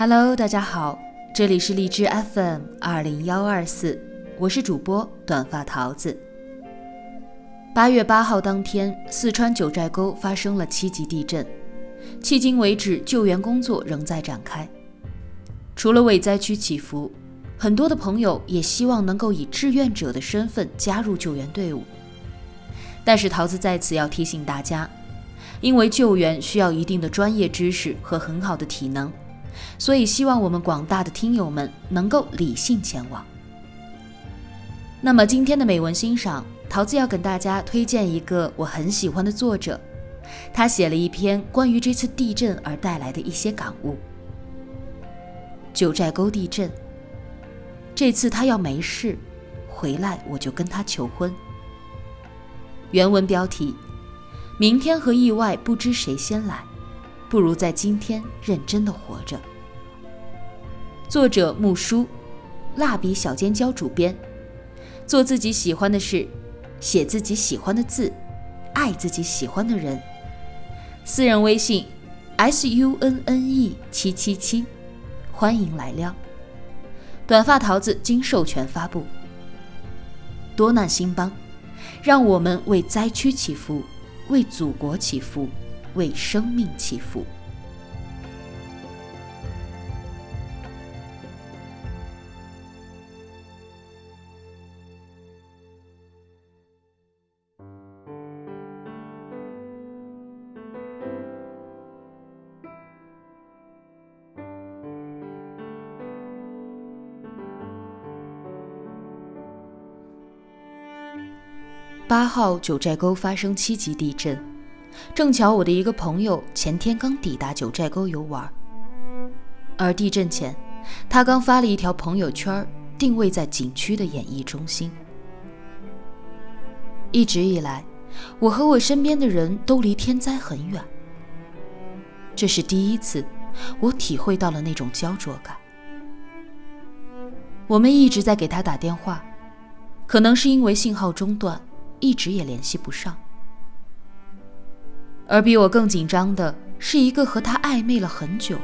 Hello，大家好，这里是荔枝 FM 二零幺二四，我是主播短发桃子。八月八号当天，四川九寨沟发生了七级地震，迄今为止救援工作仍在展开。除了为灾区祈福，很多的朋友也希望能够以志愿者的身份加入救援队伍。但是桃子在此要提醒大家，因为救援需要一定的专业知识和很好的体能。所以，希望我们广大的听友们能够理性前往。那么，今天的美文欣赏，桃子要跟大家推荐一个我很喜欢的作者，他写了一篇关于这次地震而带来的一些感悟。九寨沟地震，这次他要没事，回来我就跟他求婚。原文标题：明天和意外不知谁先来。不如在今天认真的活着。作者木叔，蜡笔小尖椒主编。做自己喜欢的事，写自己喜欢的字，爱自己喜欢的人。私人微信：s u n n e 七七七，欢迎来撩。短发桃子经授权发布。多难兴邦，让我们为灾区祈福，为祖国祈福。为生命祈福。八号九寨沟发生七级地震。正巧我的一个朋友前天刚抵达九寨沟游玩，而地震前，他刚发了一条朋友圈，定位在景区的演艺中心。一直以来，我和我身边的人都离天灾很远，这是第一次，我体会到了那种焦灼感。我们一直在给他打电话，可能是因为信号中断，一直也联系不上。而比我更紧张的是一个和他暧昧了很久，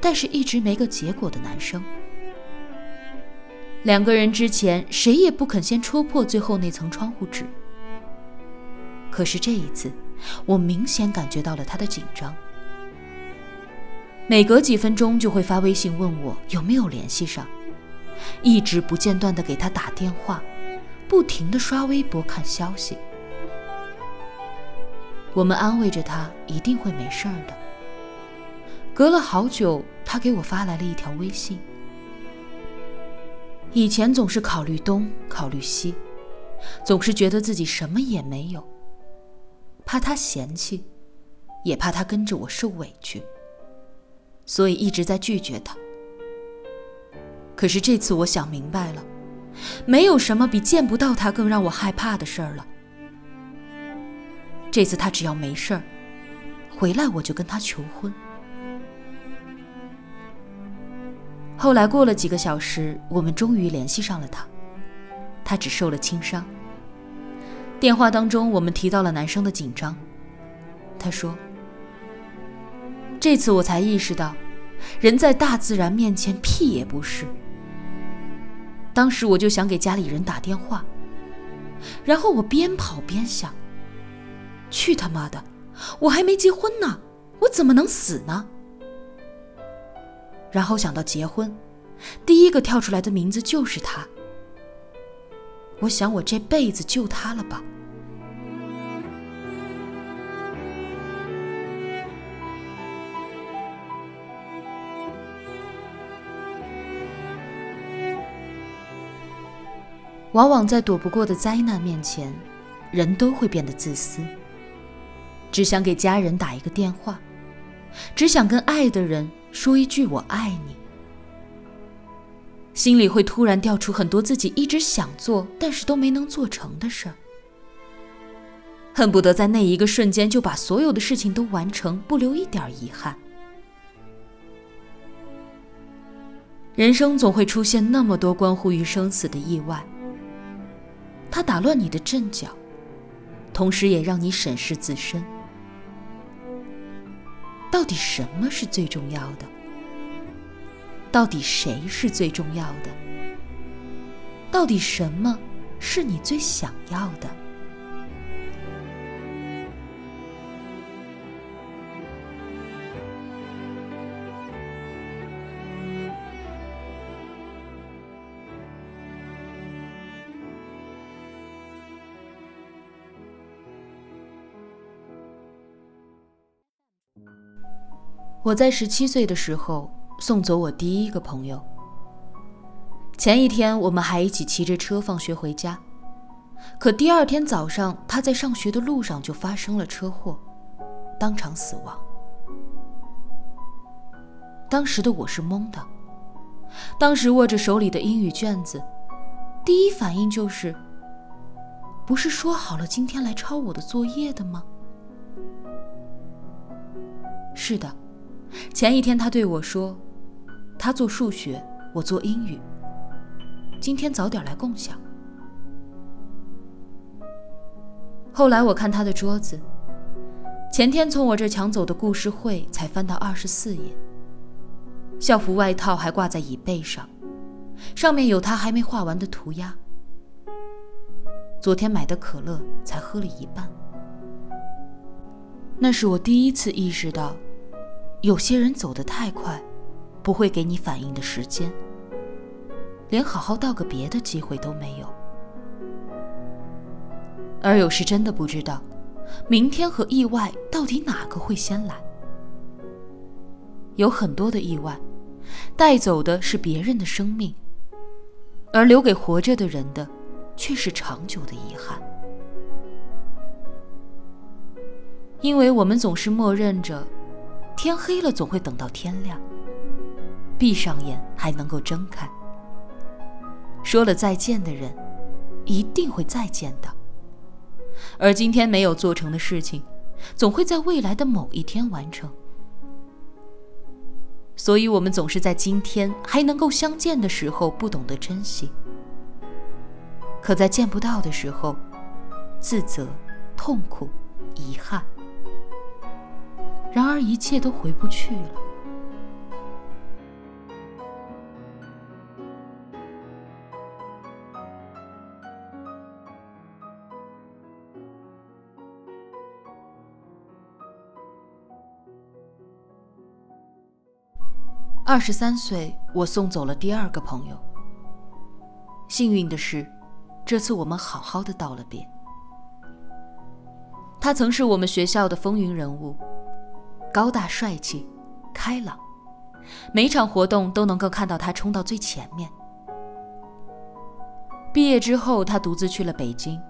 但是一直没个结果的男生。两个人之前谁也不肯先戳破最后那层窗户纸。可是这一次，我明显感觉到了他的紧张，每隔几分钟就会发微信问我有没有联系上，一直不间断的给他打电话，不停的刷微博看消息。我们安慰着他，一定会没事儿的。隔了好久，他给我发来了一条微信。以前总是考虑东，考虑西，总是觉得自己什么也没有，怕他嫌弃，也怕他跟着我受委屈，所以一直在拒绝他。可是这次我想明白了，没有什么比见不到他更让我害怕的事儿了。这次他只要没事儿，回来我就跟他求婚。后来过了几个小时，我们终于联系上了他，他只受了轻伤。电话当中，我们提到了男生的紧张，他说：“这次我才意识到，人在大自然面前屁也不是。”当时我就想给家里人打电话，然后我边跑边想。去他妈的！我还没结婚呢，我怎么能死呢？然后想到结婚，第一个跳出来的名字就是他。我想我这辈子就他了吧。往往在躲不过的灾难面前，人都会变得自私。只想给家人打一个电话，只想跟爱的人说一句“我爱你”，心里会突然掉出很多自己一直想做但是都没能做成的事儿，恨不得在那一个瞬间就把所有的事情都完成，不留一点遗憾。人生总会出现那么多关乎于生死的意外，它打乱你的阵脚，同时也让你审视自身。到底什么是最重要的？到底谁是最重要的？到底什么是你最想要的？我在十七岁的时候送走我第一个朋友。前一天我们还一起骑着车放学回家，可第二天早上他在上学的路上就发生了车祸，当场死亡。当时的我是懵的，当时握着手里的英语卷子，第一反应就是：不是说好了今天来抄我的作业的吗？是的。前一天，他对我说：“他做数学，我做英语。今天早点来共享。”后来我看他的桌子，前天从我这抢走的故事会才翻到二十四页，校服外套还挂在椅背上，上面有他还没画完的涂鸦。昨天买的可乐才喝了一半。那是我第一次意识到。有些人走得太快，不会给你反应的时间，连好好道个别的机会都没有。而有时真的不知道，明天和意外到底哪个会先来。有很多的意外，带走的是别人的生命，而留给活着的人的，却是长久的遗憾。因为我们总是默认着。天黑了，总会等到天亮。闭上眼还能够睁开。说了再见的人，一定会再见的。而今天没有做成的事情，总会在未来的某一天完成。所以，我们总是在今天还能够相见的时候不懂得珍惜，可在见不到的时候，自责、痛苦、遗憾。然而，一切都回不去了。二十三岁，我送走了第二个朋友。幸运的是，这次我们好好的道了别。他曾是我们学校的风云人物。高大帅气，开朗，每场活动都能够看到他冲到最前面。毕业之后，他独自去了北京，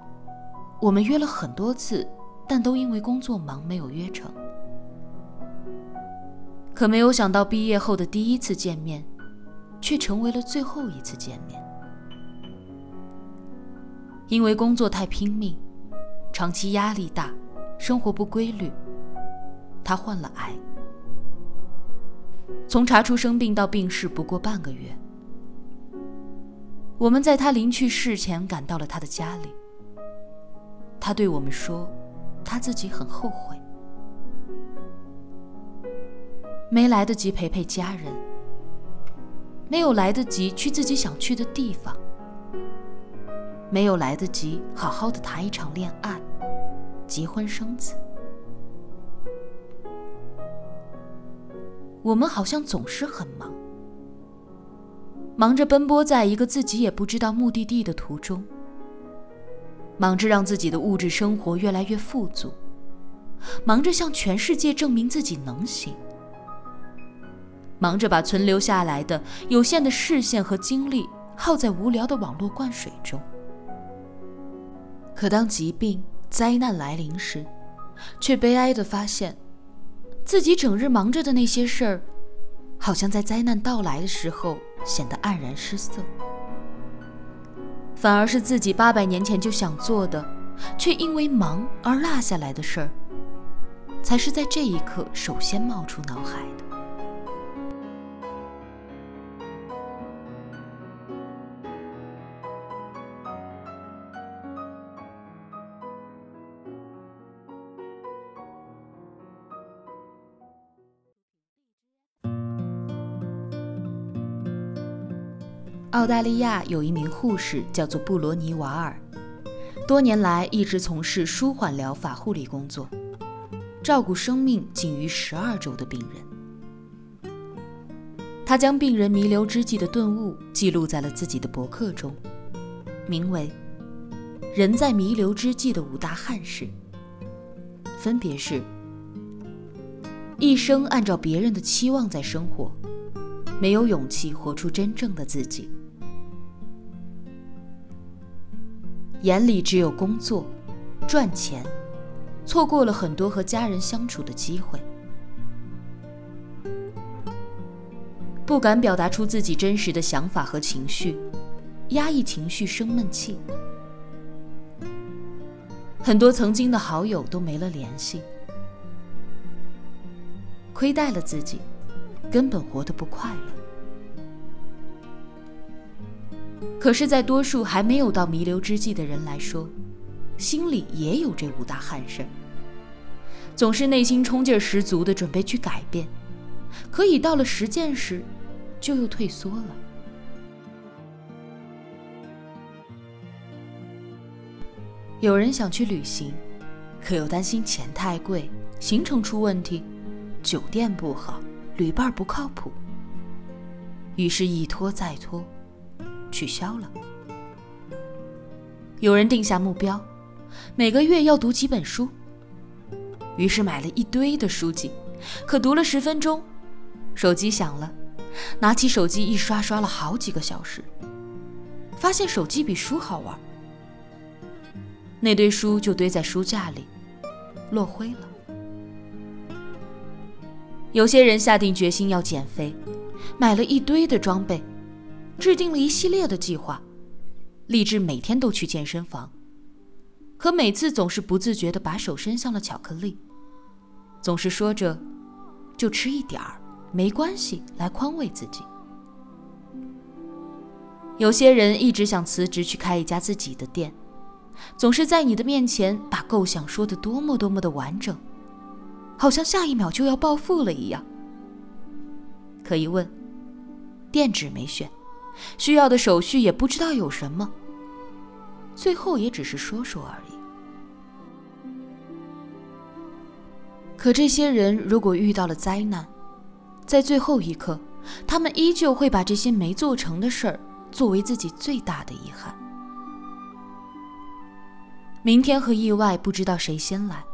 我们约了很多次，但都因为工作忙没有约成。可没有想到，毕业后的第一次见面，却成为了最后一次见面。因为工作太拼命，长期压力大，生活不规律。他患了癌，从查出生病到病逝不过半个月。我们在他临去世前赶到了他的家里。他对我们说，他自己很后悔，没来得及陪陪家人，没有来得及去自己想去的地方，没有来得及好好的谈一场恋爱，结婚生子。我们好像总是很忙，忙着奔波在一个自己也不知道目的地的途中，忙着让自己的物质生活越来越富足，忙着向全世界证明自己能行，忙着把存留下来的有限的视线和精力耗在无聊的网络灌水中。可当疾病灾难来临时，却悲哀地发现。自己整日忙着的那些事儿，好像在灾难到来的时候显得黯然失色。反而是自己八百年前就想做的，却因为忙而落下来的事儿，才是在这一刻首先冒出脑海的。澳大利亚有一名护士叫做布罗尼瓦尔，多年来一直从事舒缓疗法护理工作，照顾生命仅于十二周的病人。他将病人弥留之际的顿悟记录在了自己的博客中，名为《人在弥留之际的五大憾事》，分别是：一生按照别人的期望在生活。没有勇气活出真正的自己，眼里只有工作、赚钱，错过了很多和家人相处的机会，不敢表达出自己真实的想法和情绪，压抑情绪生闷气，很多曾经的好友都没了联系，亏待了自己。根本活得不快乐。可是，在多数还没有到弥留之际的人来说，心里也有这五大憾事，总是内心冲劲十足的准备去改变，可以到了实践时，就又退缩了。有人想去旅行，可又担心钱太贵，行程出问题，酒店不好。旅伴不靠谱，于是，一拖再拖，取消了。有人定下目标，每个月要读几本书，于是买了一堆的书籍，可读了十分钟，手机响了，拿起手机一刷，刷了好几个小时，发现手机比书好玩，那堆书就堆在书架里，落灰了。有些人下定决心要减肥，买了一堆的装备，制定了一系列的计划，立志每天都去健身房。可每次总是不自觉地把手伸向了巧克力，总是说着“就吃一点儿，没关系”来宽慰自己。有些人一直想辞职去开一家自己的店，总是在你的面前把构想说得多么多么的完整。好像下一秒就要暴富了一样。可一问，店址没选，需要的手续也不知道有什么，最后也只是说说而已。可这些人如果遇到了灾难，在最后一刻，他们依旧会把这些没做成的事儿作为自己最大的遗憾。明天和意外，不知道谁先来。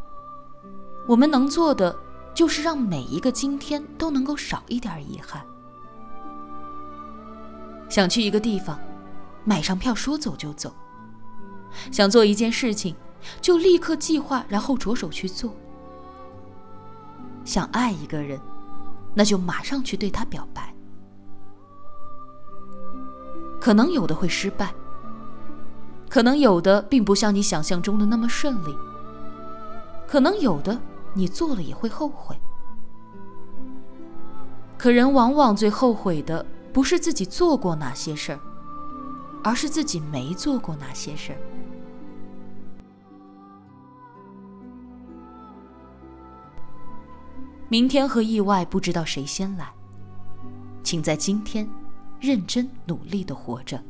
我们能做的，就是让每一个今天都能够少一点遗憾。想去一个地方，买上票说走就走；想做一件事情，就立刻计划，然后着手去做。想爱一个人，那就马上去对他表白。可能有的会失败，可能有的并不像你想象中的那么顺利，可能有的。你做了也会后悔，可人往往最后悔的不是自己做过哪些事儿，而是自己没做过哪些事儿。明天和意外不知道谁先来，请在今天认真努力的活着。